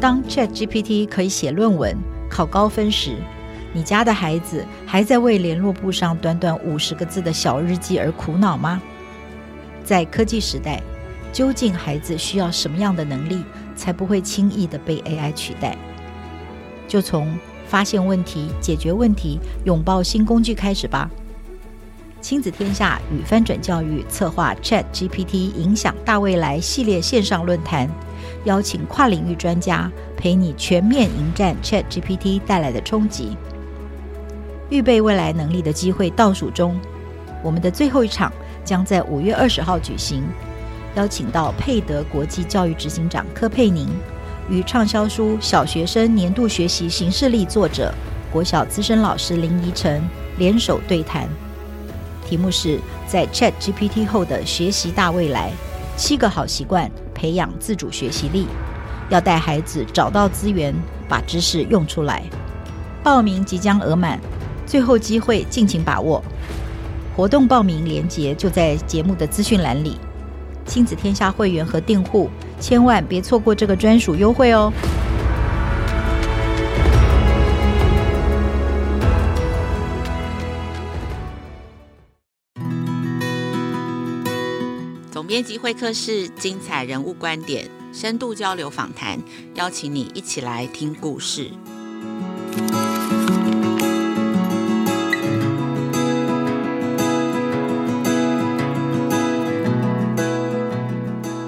当 ChatGPT 可以写论文、考高分时，你家的孩子还在为联络簿上短短五十个字的小日记而苦恼吗？在科技时代，究竟孩子需要什么样的能力，才不会轻易地被 AI 取代？就从发现问题、解决问题、拥抱新工具开始吧。亲子天下与翻转教育策划 ChatGPT 影响大未来系列线上论坛，邀请跨领域专家陪你全面迎战 ChatGPT 带来的冲击。预备未来能力的机会倒数中，我们的最后一场将在五月二十号举行，邀请到佩德国际教育执行长柯佩宁与畅销书《小学生年度学习行事历》作者国小资深老师林怡晨联手对谈，题目是在 ChatGPT 后的学习大未来：七个好习惯培养自主学习力，要带孩子找到资源，把知识用出来。报名即将额满。最后机会，尽情把握！活动报名链接就在节目的资讯栏里。亲子天下会员和订户千万别错过这个专属优惠哦！编辑会客室，精彩人物观点，深度交流访谈，邀请你一起来听故事。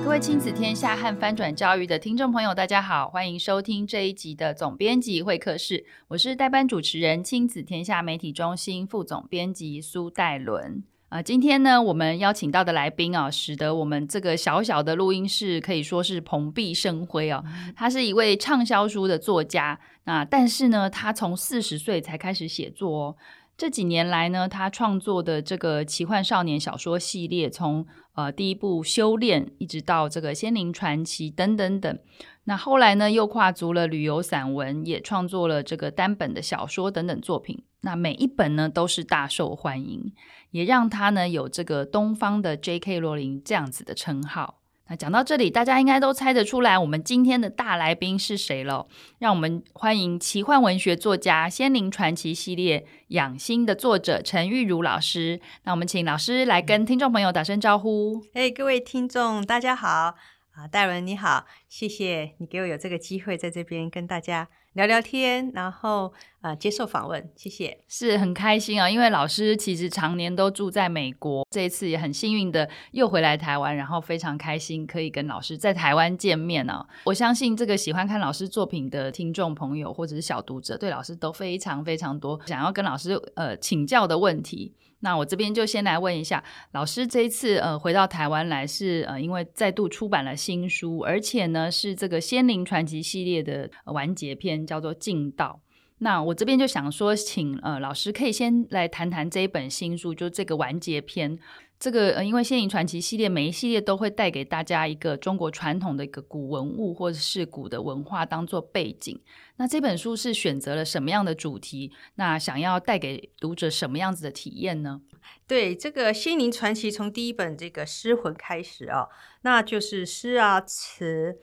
各位亲子天下和翻转教育的听众朋友，大家好，欢迎收听这一集的总编辑会客室。我是代班主持人，亲子天下媒体中心副总编辑苏岱伦。啊、呃，今天呢，我们邀请到的来宾啊，使得我们这个小小的录音室可以说是蓬荜生辉哦。他是一位畅销书的作家，那但是呢，他从四十岁才开始写作哦。这几年来呢，他创作的这个奇幻少年小说系列，从呃第一部《修炼》一直到这个《仙灵传奇》等等等。那后来呢，又跨足了旅游散文，也创作了这个单本的小说等等作品。那每一本呢，都是大受欢迎，也让他呢有这个东方的 J.K. 罗琳这样子的称号。那讲到这里，大家应该都猜得出来，我们今天的大来宾是谁了？让我们欢迎奇幻文学作家《仙灵传奇》系列《养心》的作者陈玉如老师。那我们请老师来跟听众朋友打声招呼。哎各位听众，大家好。啊，戴伦你好，谢谢你给我有这个机会在这边跟大家聊聊天，然后呃接受访问，谢谢，是很开心啊，因为老师其实常年都住在美国，这一次也很幸运的又回来台湾，然后非常开心可以跟老师在台湾见面哦。我相信这个喜欢看老师作品的听众朋友或者是小读者，对老师都非常非常多想要跟老师呃请教的问题。那我这边就先来问一下老师，这一次呃回到台湾来是呃因为再度出版了新书，而且呢是这个《仙灵传奇》系列的完结篇，叫做《尽道》。那我这边就想说，请呃老师可以先来谈谈这一本新书，就这个完结篇。这个呃，因为《仙灵传奇》系列每一系列都会带给大家一个中国传统的一个古文物或者是古的文化当做背景。那这本书是选择了什么样的主题？那想要带给读者什么样子的体验呢？对，这个《仙灵传奇》从第一本这个诗魂开始啊，那就是诗啊、词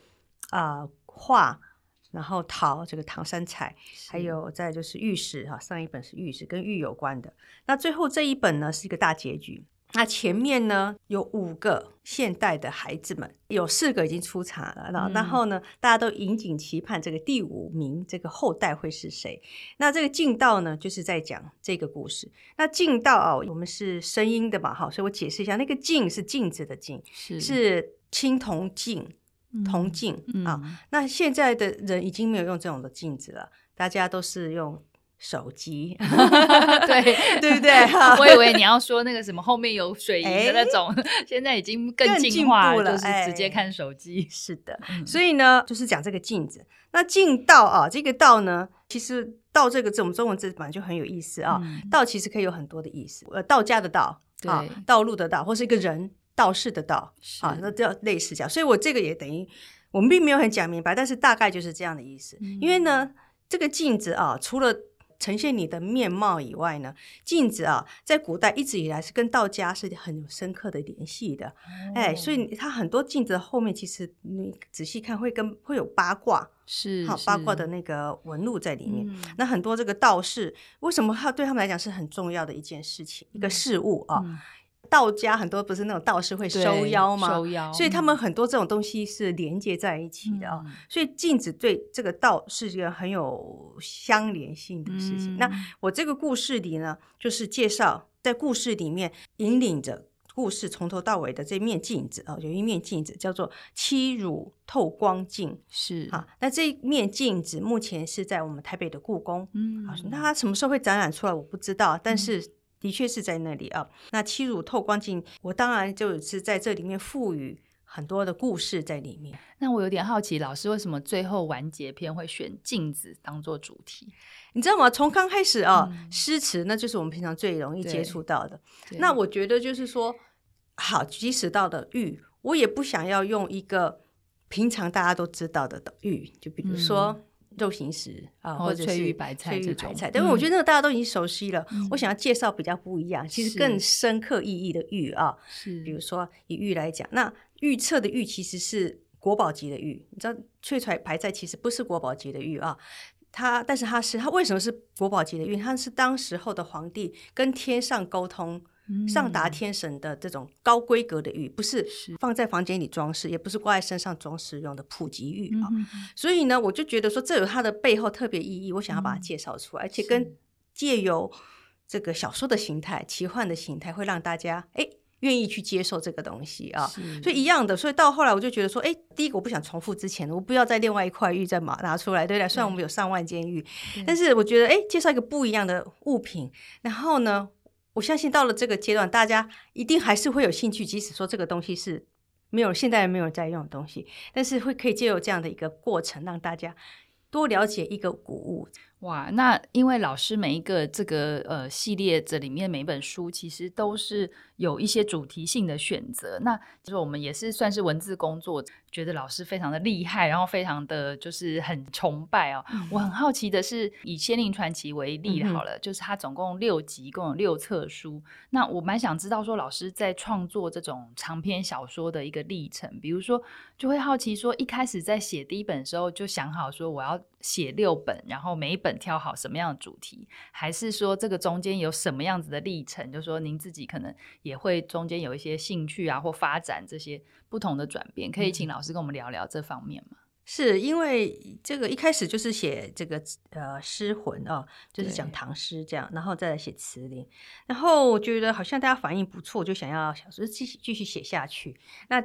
啊、画，然后陶这个唐三彩，是还有再就是玉石哈，上一本是玉石，跟玉有关的。那最后这一本呢，是一个大结局。那前面呢，有五个现代的孩子们，有四个已经出场了，然后然后呢，大家都引颈期盼这个第五名这个后代会是谁？那这个尽道呢，就是在讲这个故事。那尽道哦，我们是声音的嘛，哈，所以我解释一下，那个镜是镜子的镜，是是青铜镜，铜镜啊。那现在的人已经没有用这种的镜子了，大家都是用。手机，对 对不对？我以为你要说那个什么后面有水银的那种，欸、现在已经更进化了，就是直接看手机。是的，嗯、所以呢，就是讲这个镜子。那镜道啊，这个道呢，其实道这个字，我们中文字本来就很有意思啊。嗯、道其实可以有很多的意思，呃，道家的道，对啊，道路的道，或是一个人道士的道是啊，那叫类似这样。所以我这个也等于我们并没有很讲明白，但是大概就是这样的意思。嗯、因为呢，这个镜子啊，除了呈现你的面貌以外呢，镜子啊，在古代一直以来是跟道家是很有深刻的联系的。哦、哎，所以它很多镜子后面，其实你仔细看会跟会有八卦，是好八卦的那个纹路在里面。嗯、那很多这个道士，为什么他对他们来讲是很重要的一件事情，嗯、一个事物啊？嗯道家很多不是那种道士会收妖吗？收妖，所以他们很多这种东西是连接在一起的啊、哦。嗯、所以镜子对这个道是一个很有相连性的事情。嗯、那我这个故事里呢，就是介绍在故事里面引领着故事从头到尾的这面镜子啊、哦，有一面镜子叫做七乳透光镜，是啊。那这面镜子目前是在我们台北的故宫，嗯，那它什么时候会展览出来，我不知道，但是。嗯的确是在那里啊。那七乳透光镜，我当然就是在这里面赋予很多的故事在里面。那我有点好奇，老师为什么最后完结篇会选镜子当做主题？你知道吗？从刚开始啊，嗯、诗词那就是我们平常最容易接触到的。那我觉得就是说，好，即使到了玉，我也不想要用一个平常大家都知道的玉，就比如说。嗯肉形石啊，或者是翠玉白菜这种，但是我觉得那个大家都已经熟悉了。我想要介绍比较不一样，其实更深刻意义的玉啊，是比如说以玉来讲，那预测的玉其实是国宝级的玉。你知道翠彩白菜其实不是国宝级的玉啊，它但是它是它为什么是国宝级的玉？它是当时候的皇帝跟天上沟通。上达天神的这种高规格的玉，不是放在房间里装饰，也不是挂在身上装饰用的普及玉啊。所以呢，我就觉得说，这有它的背后特别意义，我想要把它介绍出来，嗯、而且跟借由这个小说的形态、奇幻的形态，会让大家哎愿意去接受这个东西啊。所以一样的，所以到后来我就觉得说，哎，第一个我不想重复之前的，我不要再另外一块玉再拿拿出来，对不对？虽然我们有上万件玉，但是我觉得哎，介绍一个不一样的物品，然后呢，我相信到了这个阶段，大家一定还是会有兴趣，即使说这个东西是没有现在没有在用的东西，但是会可以借由这样的一个过程，让大家多了解一个古物。哇，那因为老师每一个这个呃系列这里面每一本书其实都是有一些主题性的选择，那就是我们也是算是文字工作，觉得老师非常的厉害，然后非常的就是很崇拜哦。嗯、我很好奇的是，以《仙灵传奇》为例好了，嗯、就是它总共六集，共有六册书。那我蛮想知道说，老师在创作这种长篇小说的一个历程，比如说就会好奇说，一开始在写第一本的时候就想好说我要写六本，然后每一本。挑好什么样的主题，还是说这个中间有什么样子的历程？就是说您自己可能也会中间有一些兴趣啊，或发展这些不同的转变，可以请老师跟我们聊聊这方面吗？是因为这个一开始就是写这个呃诗魂哦，就是讲唐诗这样，然后再来写词林，然后我觉得好像大家反应不错，就想要小说继续继续写下去。那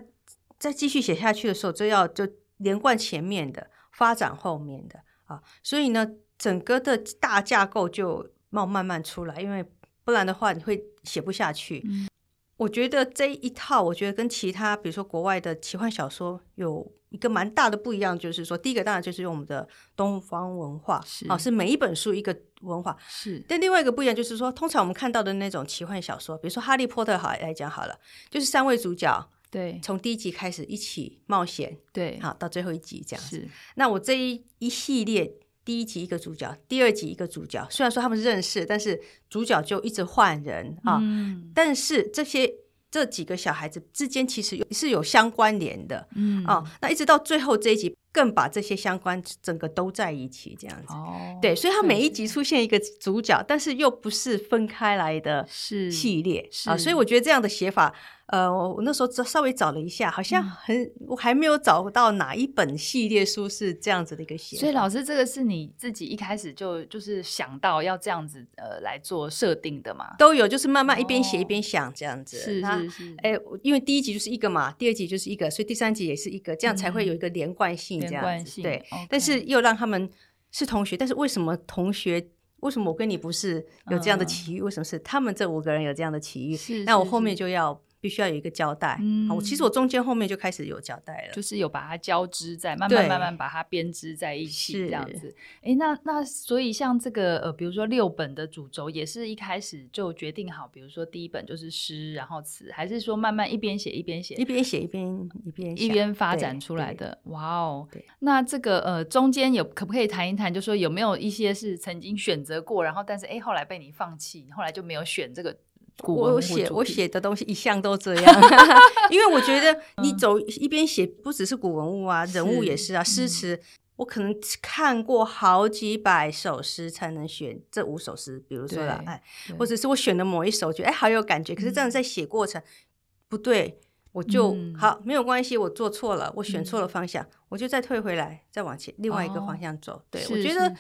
再继续写下去的时候，就要就连贯前面的，发展后面的啊，所以呢。整个的大架构就冒慢慢出来，因为不然的话你会写不下去。嗯、我觉得这一套，我觉得跟其他比如说国外的奇幻小说有一个蛮大的不一样，就是说第一个当然就是用我们的东方文化，是啊，是每一本书一个文化。是，但另外一个不一样就是说，通常我们看到的那种奇幻小说，比如说《哈利波特》好来讲好了，就是三位主角对，从第一集开始一起冒险，对，好到最后一集这样子。是，那我这一一系列。第一集一个主角，第二集一个主角。虽然说他们认识，但是主角就一直换人啊。嗯、但是这些这几个小孩子之间其实有是有相关联的。嗯啊，那一直到最后这一集，更把这些相关整个都在一起这样子。哦，对，所以他每一集出现一个主角，但是又不是分开来的系列啊。所以我觉得这样的写法。呃，我我那时候稍微找了一下，好像很、嗯、我还没有找到哪一本系列书是这样子的一个写。所以老师，这个是你自己一开始就就是想到要这样子呃来做设定的嘛？都有，就是慢慢一边写一边想这样子。是是是。哎，因为第一集就是一个嘛，第二集就是一个，所以第三集也是一个，这样才会有一个连贯性这样子。连贯性。对。但是又让他们是同学，但是为什么同学？为什么我跟你不是有这样的奇遇？嗯、为什么是他们这五个人有这样的奇遇？是是是，那我后面就要。必须要有一个交代。嗯，我其实我中间后面就开始有交代了，就是有把它交织在，慢慢慢慢把它编织在一起这样子。哎，那那所以像这个呃，比如说六本的主轴，也是一开始就决定好，比如说第一本就是诗，然后词，还是说慢慢一边写一边写，一边写一边一边一边发展出来的？哇哦，那这个呃中间有可不可以谈一谈，就说有没有一些是曾经选择过，然后但是哎后来被你放弃，后来就没有选这个。我写我写的东西一向都这 样，因为我觉得你走一边写，不只是古文物啊，人物也是啊，诗词，我可能看过好几百首诗才能选这五首诗，比如说了，哎，或者是我选的某一首，觉得哎好有感觉，可是这样在写过程不对，我就好没有关系，我做错了，我选错了方向，我就再退回来，再往前另外一个方向走。对，我觉得。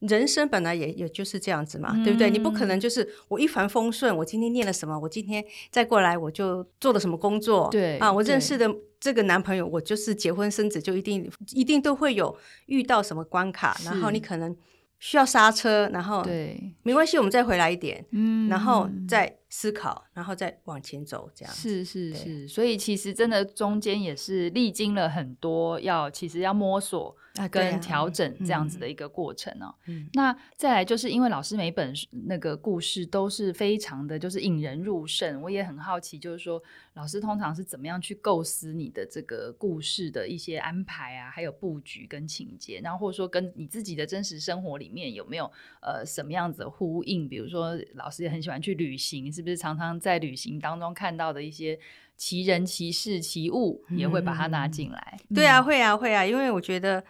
人生本来也也就是这样子嘛，嗯、对不对？你不可能就是我一帆风顺，我今天念了什么，我今天再过来我就做了什么工作，对啊，我认识的这个男朋友，我就是结婚生子就一定一定都会有遇到什么关卡，然后你可能需要刹车，然后对，没关系，我们再回来一点，嗯，然后再思考，然后再往前走，这样是是是，所以其实真的中间也是历经了很多要，要其实要摸索。跟调整这样子的一个过程哦、喔。嗯嗯、那再来就是因为老师每本那个故事都是非常的就是引人入胜，我也很好奇，就是说老师通常是怎么样去构思你的这个故事的一些安排啊，还有布局跟情节，然后或者说跟你自己的真实生活里面有没有呃什么样子的呼应？比如说老师也很喜欢去旅行，是不是常常在旅行当中看到的一些奇人奇事奇物也会把它拿进来？嗯、对啊，会啊，会啊，因为我觉得。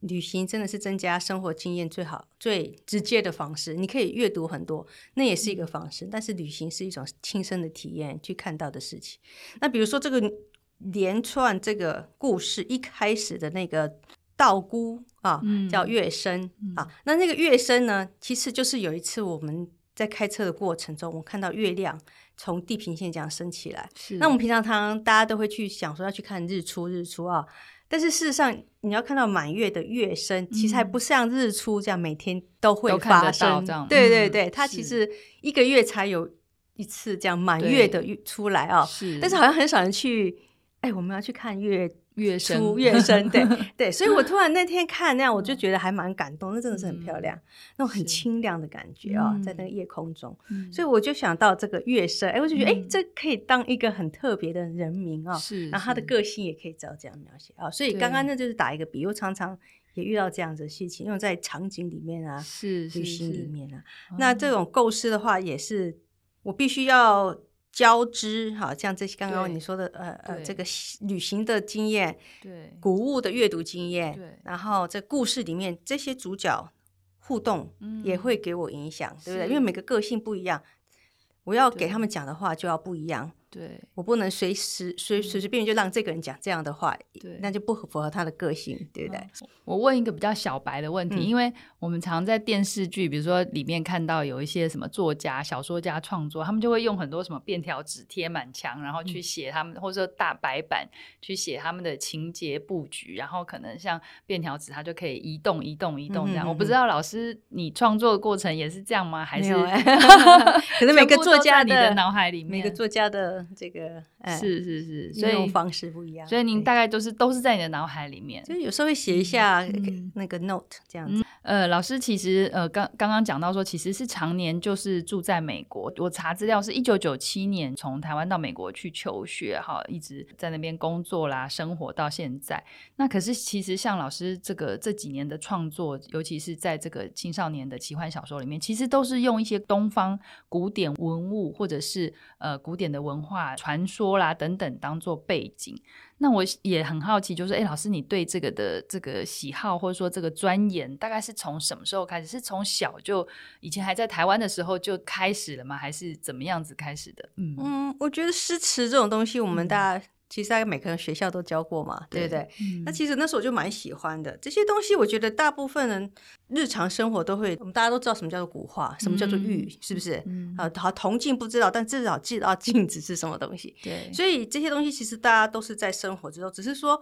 旅行真的是增加生活经验最好、最直接的方式。你可以阅读很多，那也是一个方式。嗯、但是旅行是一种亲身的体验，去看到的事情。那比如说这个连串这个故事一开始的那个道姑啊，嗯、叫月生、嗯、啊。那那个月生呢，其实就是有一次我们在开车的过程中，我看到月亮从地平线这样升起来。是那我们平常常大家都会去想说要去看日出，日出啊。但是事实上，你要看到满月的月升，其实还不像日出这样每天都会发生。对对对，它其实一个月才有一次这样满月的月出来啊。是，但是好像很少人去。哎，我们要去看月。月升，月升，对 对，所以我突然那天看那样，我就觉得还蛮感动，那真的是很漂亮，那种很清亮的感觉啊，在那个夜空中，所以我就想到这个月升，哎，我就觉得哎，这可以当一个很特别的人名啊，是，然后他的个性也可以照这样描写啊，所以刚刚那就是打一个比，我常常也遇到这样子的事情，因为在场景里面啊，是旅行里面啊，那这种构思的话，也是我必须要。交织，哈像这些刚刚你说的，呃呃，这个旅行的经验，对，古物的阅读经验，对，然后这故事里面这些主角互动，也会给我影响，对不对？因为每个个性不一样，我要给他们讲的话就要不一样。对，我不能随时随随随便便就让这个人讲这样的话，对，那就不符合他的个性，对不对？我问一个比较小白的问题，因为我们常在电视剧，比如说里面看到有一些什么作家、小说家创作，他们就会用很多什么便条纸贴满墙，然后去写他们，或者说大白板去写他们的情节布局，然后可能像便条纸，它就可以移动、移动、移动这样。我不知道老师你创作的过程也是这样吗？还是 可能每个作家你的脑海里面，每个作家的。这个是是是，所以方式不一样。所以您大概都是都是在你的脑海里面，就是有时候会写一下那个 note 这样子。呃，老师其实呃刚刚刚讲到说，其实是常年就是住在美国。我查资料是一九九七年从台湾到美国去求学，哈，一直在那边工作啦，生活到现在。那可是其实像老师这个这几年的创作，尤其是在这个青少年的奇幻小说里面，其实都是用一些东方古典文物或者是呃古典的文化。啊，传说啦等等当做背景，那我也很好奇，就是哎，老师，你对这个的这个喜好或者说这个钻研，大概是从什么时候开始？是从小就以前还在台湾的时候就开始了吗？还是怎么样子开始的？嗯嗯，我觉得诗词这种东西，我们大家。嗯其实大概每个人学校都教过嘛，对不对？嗯、那其实那时候我就蛮喜欢的这些东西。我觉得大部分人日常生活都会，我们大家都知道什么叫做古画，什么叫做玉，嗯、是不是？嗯、啊，好，铜镜不知道，但至少知道镜子是什么东西。对，所以这些东西其实大家都是在生活之中，只是说，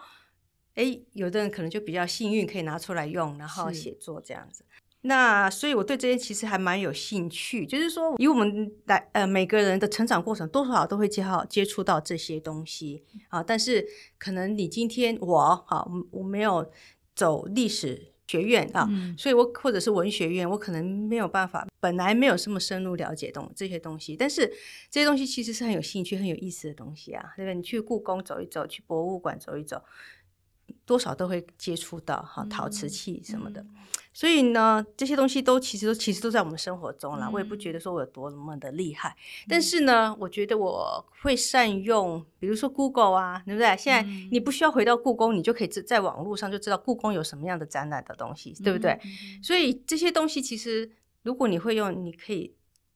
哎，有的人可能就比较幸运，可以拿出来用，然后写作这样子。那所以我对这些其实还蛮有兴趣，就是说以我们来呃每个人的成长过程，多少都会接好接触到这些东西啊。但是可能你今天我啊我没有走历史学院啊，嗯、所以我或者是文学院，我可能没有办法，本来没有这么深入了解东这些东西。但是这些东西其实是很有兴趣、很有意思的东西啊，对不对？你去故宫走一走，去博物馆走一走。多少都会接触到哈陶瓷器什么的，嗯、所以呢，这些东西都其实都其实都在我们生活中了。嗯、我也不觉得说我有多么的厉害，嗯、但是呢，我觉得我会善用，比如说 Google 啊，对不对？现在你不需要回到故宫，你就可以在网络上就知道故宫有什么样的展览的东西，对不对？嗯、所以这些东西其实如果你会用，你可以。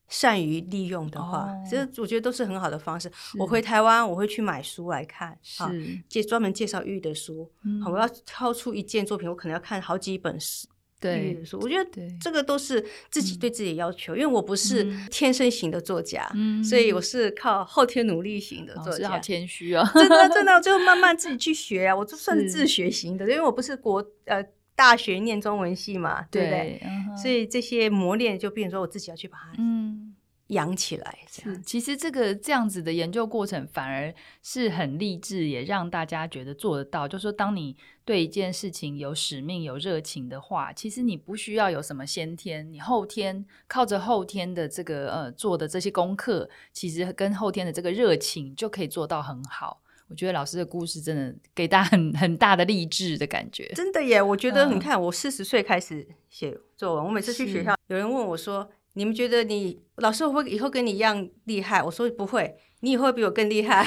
善于利用的话，哦、其实我觉得都是很好的方式。我回台湾，我会去买书来看，是介专门介绍玉的书。我要挑出一件作品，我可能要看好几本书。对玉的书，我觉得这个都是自己对自己的要求，嗯、因为我不是天生型的作家，嗯、所以我是靠后天努力型的作家。好谦虚哦，真的真的，就慢慢自己去学啊。我就算是自学型的，因为我不是国呃大学念中文系嘛，对不对？嗯、所以这些磨练就变成说我自己要去把它嗯。养起来是，其实这个这样子的研究过程反而是很励志，也让大家觉得做得到。就是说，当你对一件事情有使命、有热情的话，其实你不需要有什么先天，你后天靠着后天的这个呃做的这些功课，其实跟后天的这个热情就可以做到很好。我觉得老师的故事真的给大家很很大的励志的感觉。真的耶！我觉得你看，我四十岁开始写作文，我每次去学校，有人问我说。你们觉得你老师会以后跟你一样厉害？我说不会。你以后会比我更厉害，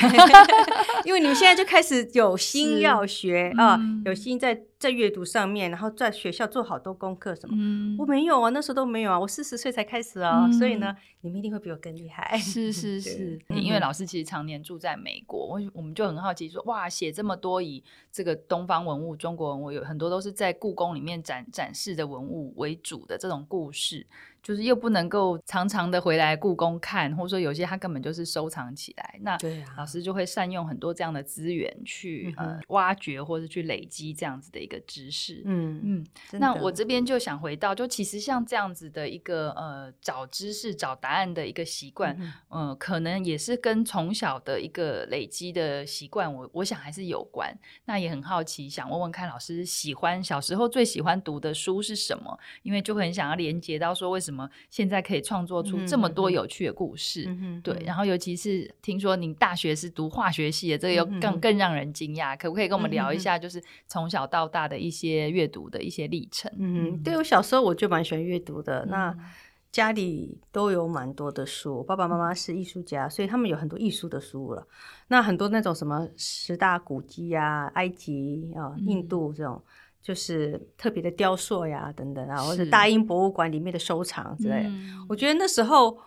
因为你们现在就开始有心要学啊，嗯、有心在在阅读上面，然后在学校做好多功课什么。嗯、我没有啊，那时候都没有啊，我四十岁才开始啊，嗯、所以呢，你们一定会比我更厉害。是 是是，对因为老师其实常年住在美国，我我们就很好奇说，哇，写这么多以这个东方文物、中国文物有很多都是在故宫里面展展示的文物为主的这种故事，就是又不能够常常的回来故宫看，或者说有些他根本就是收藏起来，那老师就会善用很多这样的资源去、啊、呃挖掘或者去累积这样子的一个知识。嗯嗯，嗯那我这边就想回到，就其实像这样子的一个呃找知识、找答案的一个习惯，嗯、呃，可能也是跟从小的一个累积的习惯，我我想还是有关。那也很好奇，想问问看老师喜欢小时候最喜欢读的书是什么？因为就很想要连接到说，为什么现在可以创作出这么多有趣的故事？嗯嗯、对，然后尤其。是听说您大学是读化学系的，这个又更、嗯、更让人惊讶。可不可以跟我们聊一下，就是从小到大的一些阅读的一些历程？嗯，对，我小时候我就蛮喜欢阅读的。嗯、那家里都有蛮多的书，爸爸妈妈是艺术家，所以他们有很多艺术的书了。那很多那种什么十大古迹啊、埃及啊、印度这种，嗯、就是特别的雕塑呀等等啊，是或者大英博物馆里面的收藏之类的。嗯、我觉得那时候。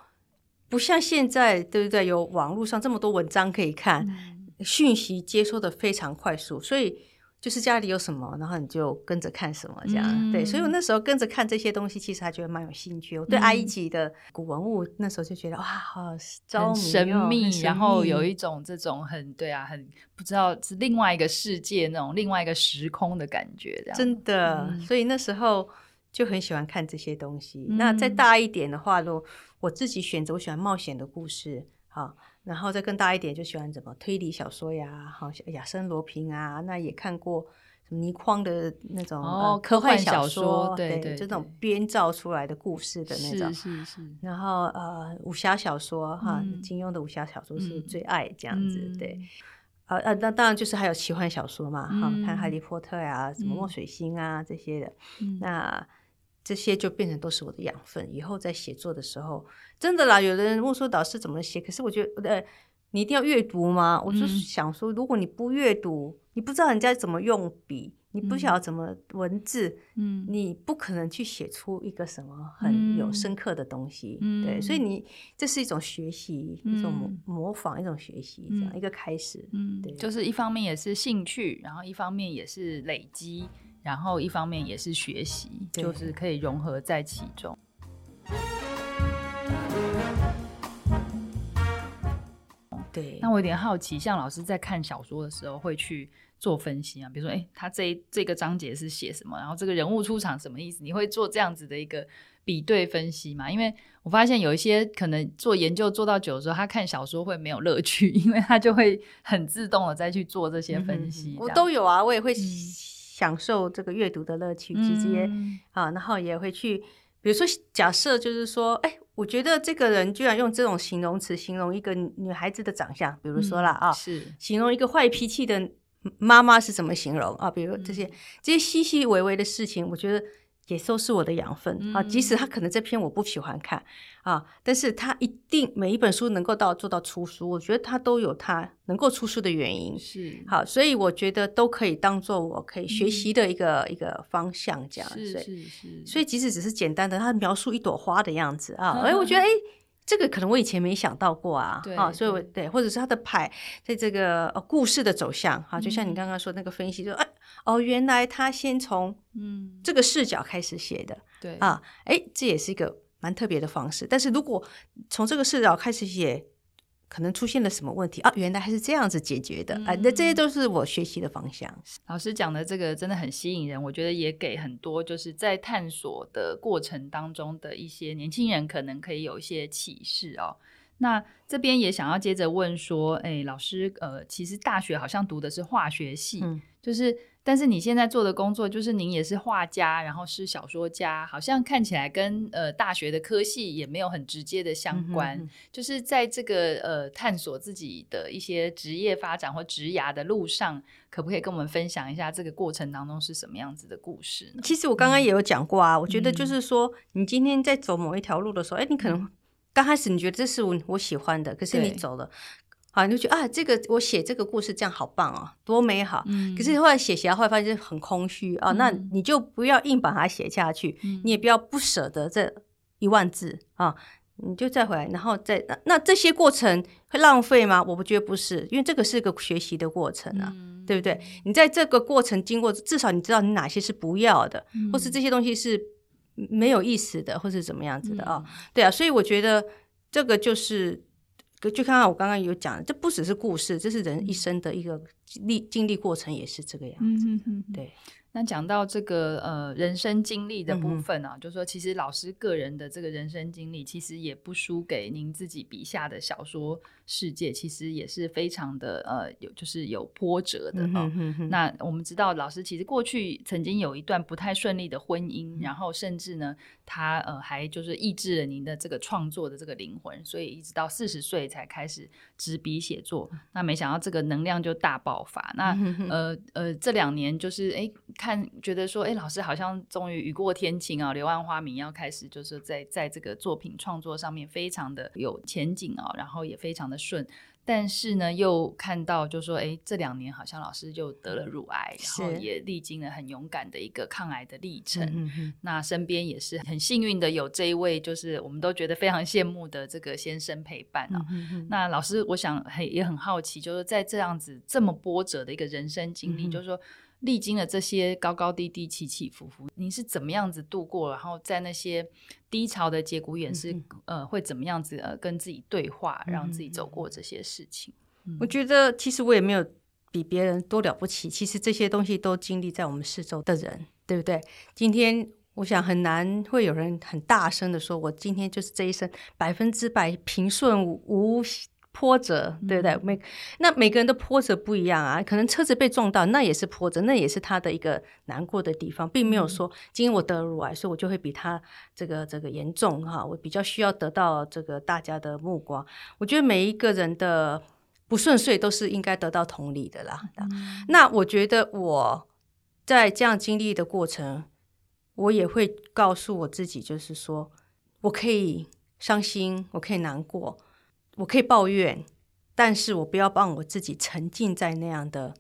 不像现在，对不对？有网络上这么多文章可以看，嗯、讯息接收的非常快速，所以就是家里有什么，然后你就跟着看什么，这样、嗯、对。所以我那时候跟着看这些东西，其实还觉得蛮有兴趣。我对埃及的古文物那时候就觉得哇，好很神秘，然后有一种这种很对啊，很不知道是另外一个世界那种另外一个时空的感觉，这样真的。嗯、所以那时候就很喜欢看这些东西。嗯、那再大一点的话，如果我自己选择，我喜欢冒险的故事，好，然后再更大一点，就喜欢什么推理小说呀，好像，亚森罗平啊，那也看过什么倪匡的那种哦科幻小说，对对，这种编造出来的故事的那种，是。是是。然后呃，武侠小说哈，金庸的武侠小说是最爱这样子，对，呃呃，那当然就是还有奇幻小说嘛，哈，看哈利波特呀，什么墨水星啊这些的，那。这些就变成都是我的养分，以后在写作的时候，真的啦。有的人问说导师怎么写，可是我觉得，呃，你一定要阅读吗？我就是想说，如果你不阅读，你不知道人家怎么用笔，你不晓得怎么文字，嗯，你不可能去写出一个什么很有深刻的东西。嗯，对，所以你这是一种学习，嗯，一种模模仿，一种学习，这样一个开始。嗯，对，就是一方面也是兴趣，然后一方面也是累积。然后一方面也是学习，就是可以融合在其中。对。那我有点好奇，像老师在看小说的时候会去做分析啊，比如说，哎、欸，他这这个章节是写什么，然后这个人物出场什么意思？你会做这样子的一个比对分析吗？因为我发现有一些可能做研究做到久的时候，他看小说会没有乐趣，因为他就会很自动的再去做这些分析。我都有啊，我也会享受这个阅读的乐趣，直接、嗯、啊，然后也会去，比如说假设就是说，哎、欸，我觉得这个人居然用这种形容词形容一个女孩子的长相，比如说啦、嗯、啊，是形容一个坏脾气的。妈妈是怎么形容啊？比如这些、嗯、这些细细微微的事情，我觉得也都是我的养分、嗯、啊。即使他可能这篇我不喜欢看啊，但是他一定每一本书能够到做到出书，我觉得他都有他能够出书的原因。是好，所以我觉得都可以当做我可以学习的一个、嗯、一个方向，这样。是是是。所以即使只是简单的，他描述一朵花的样子啊，哎、嗯，我觉得哎。这个可能我以前没想到过啊，对啊，所以我对，或者是他的牌在这个呃故事的走向哈、啊，就像你刚刚说那个分析，就、嗯、哎哦，原来他先从嗯这个视角开始写的，对啊，哎，这也是一个蛮特别的方式。但是如果从这个视角开始写。可能出现了什么问题啊？原来还是这样子解决的，哎、嗯，那这些都是我学习的方向。老师讲的这个真的很吸引人，我觉得也给很多就是在探索的过程当中的一些年轻人可能可以有一些启示哦。那这边也想要接着问说，哎，老师，呃，其实大学好像读的是化学系，嗯、就是。但是你现在做的工作，就是您也是画家，然后是小说家，好像看起来跟呃大学的科系也没有很直接的相关。嗯哼嗯。就是在这个呃探索自己的一些职业发展或职涯的路上，可不可以跟我们分享一下这个过程当中是什么样子的故事呢？其实我刚刚也有讲过啊，嗯、我觉得就是说，你今天在走某一条路的时候，哎、嗯，你可能刚开始你觉得这是我我喜欢的，可是你走了。好，你就觉得啊，这个我写这个故事这样好棒哦，多美好。嗯。可是后来写写，后来发现很空虚啊、嗯哦。那你就不要硬把它写下去，嗯、你也不要不舍得这一万字啊、哦，你就再回来，然后再那那这些过程会浪费吗？我不觉得不是，因为这个是个学习的过程啊，嗯、对不对？你在这个过程经过，至少你知道你哪些是不要的，嗯、或是这些东西是没有意思的，或是怎么样子的啊？对啊，所以我觉得这个就是。就看看我刚刚有讲，这不只是故事，这是人一生的一个历经历过程，也是这个样子。嗯对。那讲到这个呃人生经历的部分啊，嗯、就是说其实老师个人的这个人生经历，其实也不输给您自己笔下的小说世界，其实也是非常的呃有就是有波折的哦。嗯、哼哼那我们知道老师其实过去曾经有一段不太顺利的婚姻，嗯、然后甚至呢他呃还就是抑制了您的这个创作的这个灵魂，所以一直到四十岁才开始执笔写作。嗯、那没想到这个能量就大爆发。那、呃呃这两年就是哎。看，觉得说，哎，老师好像终于雨过天晴啊，《柳暗花明》要开始，就是在在这个作品创作上面非常的有前景啊，然后也非常的顺。但是呢，又看到就是说，哎，这两年好像老师就得了乳癌，然后也历经了很勇敢的一个抗癌的历程。嗯、哼那身边也是很幸运的有这一位，就是我们都觉得非常羡慕的这个先生陪伴啊。嗯、哼那老师，我想很也很好奇，就是在这样子这么波折的一个人生经历，嗯、就是说。历经了这些高高低低、起起伏伏，你是怎么样子度过？然后在那些低潮的节骨眼是、嗯、呃，会怎么样子呃，跟自己对话，让自己走过这些事情？嗯、我觉得其实我也没有比别人多了不起。其实这些东西都经历在我们四周的人，对不对？今天我想很难会有人很大声的说，我今天就是这一生百分之百平顺无。无波折，对不对？每那每个人的波折不一样啊，可能车子被撞到，那也是波折，那也是他的一个难过的地方，并没有说今天我得了乳癌，所以我就会比他这个这个严重哈，我比较需要得到这个大家的目光。我觉得每一个人的不顺遂都是应该得到同理的啦。嗯、那我觉得我在这样经历的过程，我也会告诉我自己，就是说我可以伤心，我可以难过。我可以抱怨，但是我不要让我自己沉浸在那样的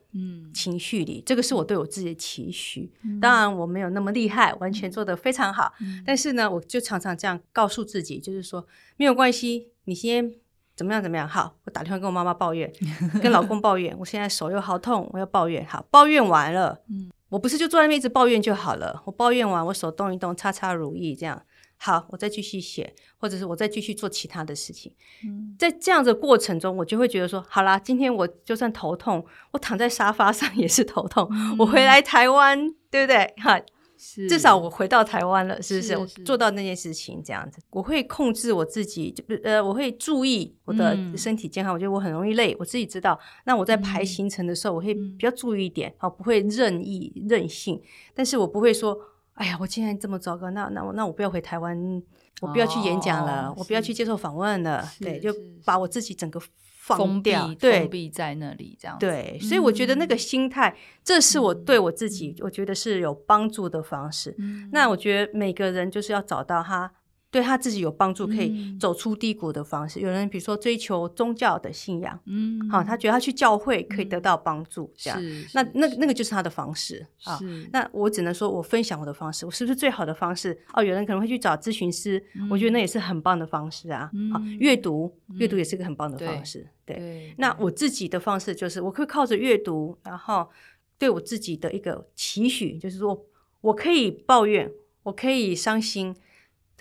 情绪里。嗯、这个是我对我自己的期许。嗯、当然，我没有那么厉害，完全做得非常好。嗯、但是呢，我就常常这样告诉自己，就是说没有关系，你先怎么样怎么样。好，我打电话跟我妈妈抱怨，跟老公抱怨，我现在手又好痛，我要抱怨。好，抱怨完了，嗯、我不是就坐在那边一直抱怨就好了。我抱怨完，我手动一动，擦擦乳液，这样。好，我再继续写，或者是我再继续做其他的事情。嗯，在这样的过程中，我就会觉得说，好啦，今天我就算头痛，我躺在沙发上也是头痛。嗯、我回来台湾，对不对？哈，至少我回到台湾了，是不是？是是我做到那件事情这样子，我会控制我自己，就呃，我会注意我的身体健康。嗯、我觉得我很容易累，我自己知道。那我在排行程的时候，我会比较注意一点，好、嗯，不会任意任性，但是我不会说。哎呀，我竟然这么糟糕，那那我那我不要回台湾，我不要去演讲了，哦、我不要去接受访问了，对，就把我自己整个放掉，封闭对，封闭在那里这样子。对，所以我觉得那个心态，嗯、这是我对我自己，我觉得是有帮助的方式。嗯、那我觉得每个人就是要找到他。对他自己有帮助，可以走出低谷的方式。嗯、有人比如说追求宗教的信仰，嗯，好，他觉得他去教会可以得到帮助，嗯、这样，那那那个就是他的方式啊。那我只能说我分享我的方式，我是不是最好的方式？哦，有人可能会去找咨询师，嗯、我觉得那也是很棒的方式啊。嗯、好，阅读，阅读也是个很棒的方式。对那我自己的方式就是，我可以靠着阅读，然后对我自己的一个期许，就是说我可以抱怨，我可以伤心。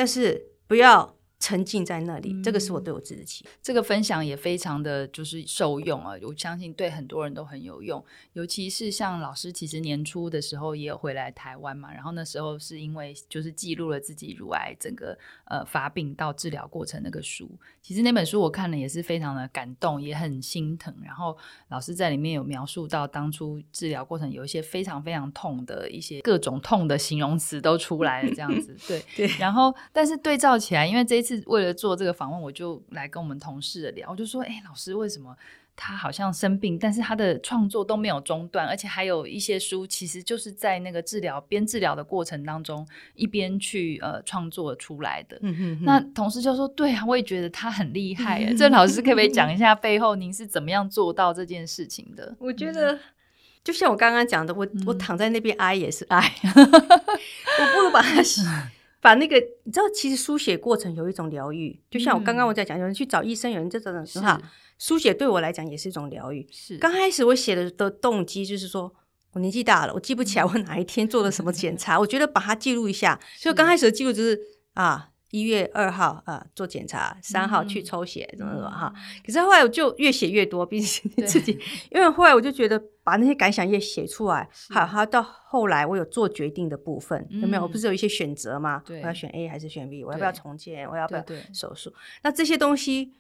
但是不要沉浸在那里，嗯、这个是我对我自己的期。这个分享也非常的就是受用啊，我相信对很多人都很有用。尤其是像老师，其实年初的时候也有回来台湾嘛，然后那时候是因为就是记录了自己乳癌整个呃发病到治疗过程那个书。其实那本书我看了也是非常的感动，也很心疼。然后老师在里面有描述到当初治疗过程有一些非常非常痛的一些各种痛的形容词都出来了，这样子对 对。然后但是对照起来，因为这一次。是为了做这个访问，我就来跟我们同事聊，我就说：“哎，老师，为什么他好像生病，但是他的创作都没有中断，而且还有一些书，其实就是在那个治疗边治疗的过程当中，一边去呃创作出来的。嗯哼哼”那同事就说：“对啊，我也觉得他很厉害。”这老师可不可以讲一下背后您是怎么样做到这件事情的？我觉得就像我刚刚讲的，我、嗯、我躺在那边哀也是哀，我不如把它。把那个，你知道，其实书写过程有一种疗愈，就像我刚刚我在讲，有人去找医生，有人这种很好。书写对我来讲也是一种疗愈。是，刚开始我写的的动机就是说，我年纪大了，我记不起来我哪一天做了什么检查，我觉得把它记录一下。所以刚开始的记录就是啊。一月二号啊，做检查，三号去抽血，怎么怎么哈。可是后来我就越写越多，毕竟自己，因为后来我就觉得把那些感想也写出来，好，好到后来我有做决定的部分，有没有？我不是有一些选择吗？我要选 A 还是选 B？我要不要重建？我要不要手术？那这些东西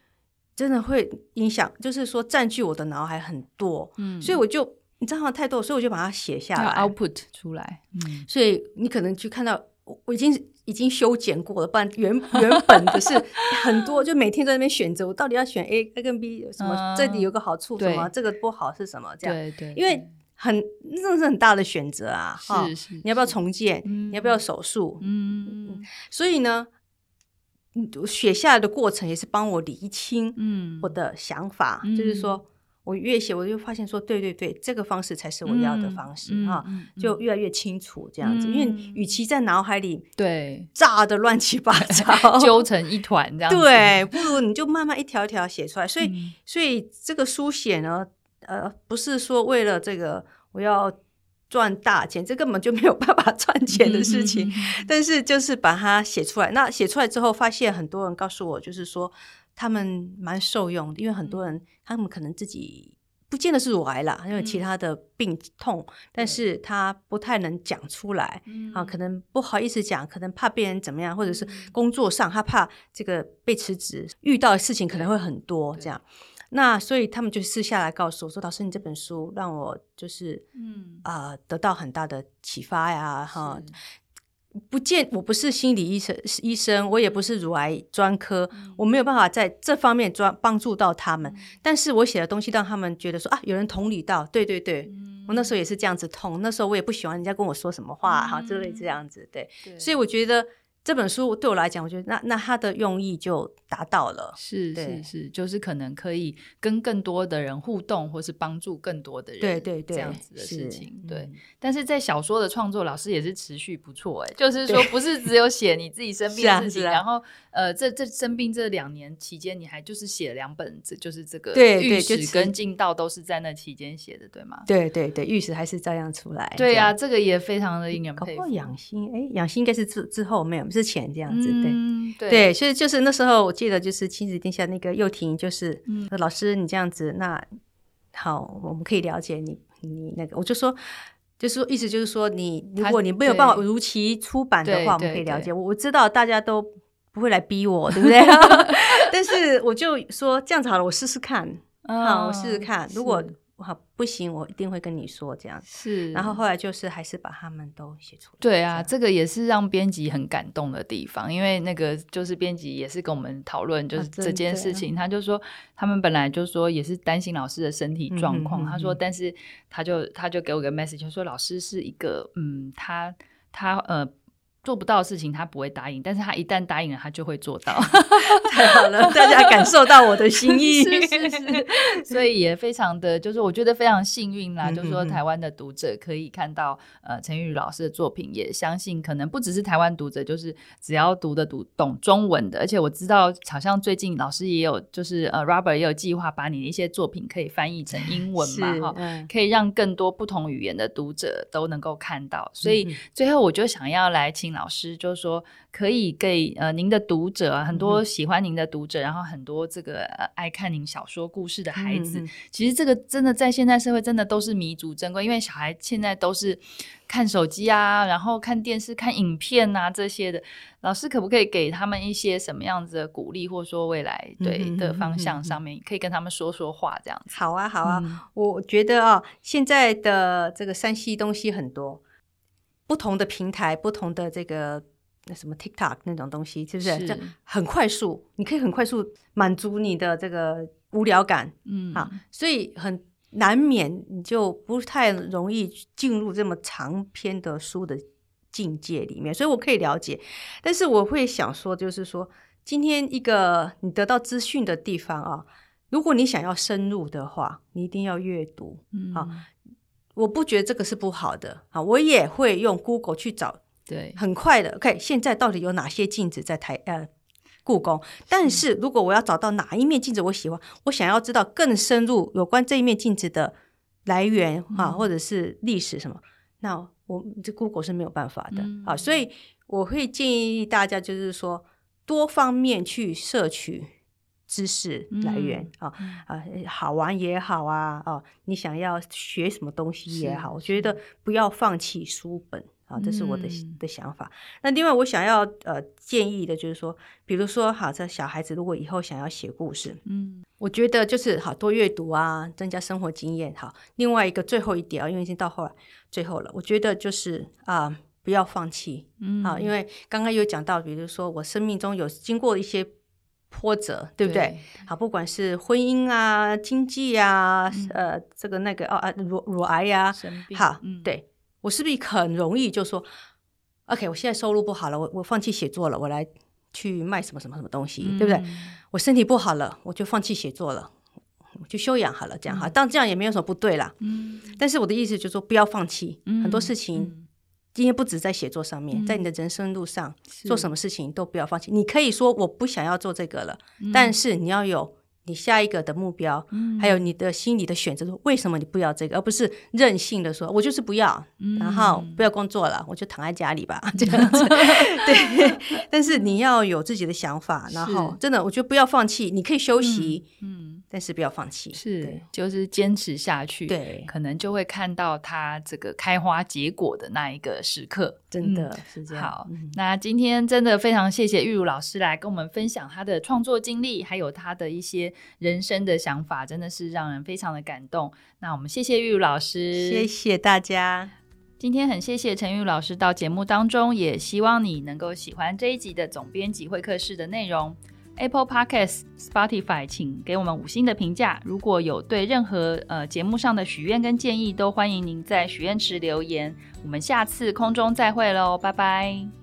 真的会影响，就是说占据我的脑海很多，嗯，所以我就你知道吗？太多，所以我就把它写下来，output 出来，嗯，所以你可能去看到。我已经已经修剪过了，不然原原本的是 很多，就每天在那边选择，我到底要选 A、A 跟 B 什么？这里有个好处什么？这个不好是什么？这样对对，因为很真的是很大的选择啊！是是，你要不要重建？你要不要手术？嗯，所以呢，写下来的过程也是帮我理清嗯我的想法，就是说。我越写，我就发现说，对对对，这个方式才是我要的方式哈，就越来越清楚这样子。因为与其在脑海里对炸的乱七八糟，揪成一团这样子，对，不如你就慢慢一条一条写出来。所以，所以这个书写呢，呃，不是说为了这个我要赚大钱，这根本就没有办法赚钱的事情。但是就是把它写出来，那写出来之后，发现很多人告诉我，就是说。他们蛮受用的，因为很多人他们可能自己不见得是乳癌啦，因为其他的病痛，嗯、但是他不太能讲出来、嗯、啊，可能不好意思讲，可能怕别人怎么样，或者是工作上他怕这个被辞职，遇到的事情可能会很多这样。那所以他们就私下来告诉我说：“老师，你这本书让我就是嗯。啊、呃、得到很大的启发呀，哈。”不见，我不是心理医生，医生，我也不是乳癌专科，嗯、我没有办法在这方面专帮助到他们。嗯、但是我写的东西让他们觉得说啊，有人同理到，对对对，嗯、我那时候也是这样子痛，那时候我也不喜欢人家跟我说什么话哈、啊，之类这样子，对。所以我觉得。这本书对我来讲，我觉得那那它的用意就达到了，是是是，就是可能可以跟更多的人互动，或是帮助更多的人，对对对，这样子的事情，对。但是在小说的创作，老师也是持续不错，哎，就是说不是只有写你自己生 病的事情，然后呃，这这生病这两年期间，你还就是写两本，这就是这个玉石跟进道都是在那期间写的，对吗？对对对，玉石还是照样出来，对呀，这个也非常的令人佩服。养心，哎，养心应该是之之后没有。之前这样子，嗯、对。对，所以就是那时候我记得就是亲子天下那个幼婷，就是、嗯、老师你这样子，那好，我们可以了解你你那个，我就说就是说意思就是说你如果你没有办法如期出版的话，我们可以了解。我我知道大家都不会来逼我，对不对？但是我就说这样子好了，我试试看，哦、好，我试试看，如果。好，不行，我一定会跟你说这样。是，然后后来就是还是把他们都写出来。对啊，这个也是让编辑很感动的地方，因为那个就是编辑也是跟我们讨论，就是这件事情，啊、他就说他们本来就说也是担心老师的身体状况，嗯、他说，但是他就他就给我个 message，就说老师是一个嗯，他他呃。做不到的事情，他不会答应，但是他一旦答应了，他就会做到。太好了，大家感受到我的心意，是 是是，所以也非常的，就是我觉得非常幸运啦。就是说，台湾的读者可以看到呃陈玉老师的作品，也相信可能不只是台湾读者，就是只要读的读懂中文的，而且我知道好像最近老师也有，就是呃 Robert 也有计划把你的一些作品可以翻译成英文嘛，哈，嗯、可以让更多不同语言的读者都能够看到。所以最后我就想要来请。老师就是说，可以给呃您的读者啊，很多喜欢您的读者，嗯、然后很多这个、呃、爱看您小说故事的孩子，嗯、其实这个真的在现在社会真的都是弥足珍贵，因为小孩现在都是看手机啊，然后看电视、看影片啊这些的。老师可不可以给他们一些什么样子的鼓励，或者说未来对的方向上面，可以跟他们说说话这样子？好啊，好啊，嗯、我觉得啊，现在的这个山西东西很多。不同的平台，不同的这个那什么 TikTok 那种东西，是不是？是，这很快速，你可以很快速满足你的这个无聊感，嗯，啊，所以很难免你就不太容易进入这么长篇的书的境界里面。所以我可以了解，但是我会想说，就是说，今天一个你得到资讯的地方啊，如果你想要深入的话，你一定要阅读，嗯，啊。我不觉得这个是不好的啊，我也会用 Google 去找，对，很快的。OK，现在到底有哪些镜子在台呃故宫？但是如果我要找到哪一面镜子我喜欢，我想要知道更深入有关这一面镜子的来源啊，或者是历史什么，嗯、那我这 Google 是没有办法的啊。所以我会建议大家就是说多方面去摄取。知识来源啊啊，好玩也好啊哦，你想要学什么东西也好，我觉得不要放弃书本啊，这是我的的想法。那另外我想要呃建议的就是说，比如说好，这小孩子如果以后想要写故事，嗯，我觉得就是好多阅读啊，增加生活经验好。另外一个最后一点啊，因为已经到后来最后了，我觉得就是啊，不要放弃，嗯，好，因为刚刚有讲到，比如说我生命中有经过一些。波折，对不对？对好，不管是婚姻啊、经济啊，嗯、呃，这个那个哦啊，乳乳癌呀、啊，好，嗯、对我是不是很容易就说，OK，我现在收入不好了，我我放弃写作了，我来去卖什么什么什么东西，嗯、对不对？我身体不好了，我就放弃写作了，我就休养好了，这样哈，当、嗯、这样也没有什么不对啦。嗯，但是我的意思就是说，不要放弃，嗯、很多事情。嗯今天不止在写作上面，在你的人生路上，嗯、做什么事情都不要放弃。你可以说我不想要做这个了，嗯、但是你要有你下一个的目标，嗯、还有你的心里的选择。说为什么你不要这个，而不是任性的说，我就是不要，嗯、然后不要工作了，我就躺在家里吧，这样子。对，但是你要有自己的想法，然后真的，我觉得不要放弃，你可以休息。嗯。嗯但是不要放弃，是就是坚持下去，对，可能就会看到它这个开花结果的那一个时刻，真的是这样。嗯、好，嗯、那今天真的非常谢谢玉茹老师来跟我们分享她的创作经历，还有她的一些人生的想法，真的是让人非常的感动。那我们谢谢玉如老师，谢谢大家。今天很谢谢陈玉老师到节目当中，也希望你能够喜欢这一集的总编辑会客室的内容。Apple Podcasts、Spotify，请给我们五星的评价。如果有对任何呃节目上的许愿跟建议，都欢迎您在许愿池留言。我们下次空中再会喽，拜拜。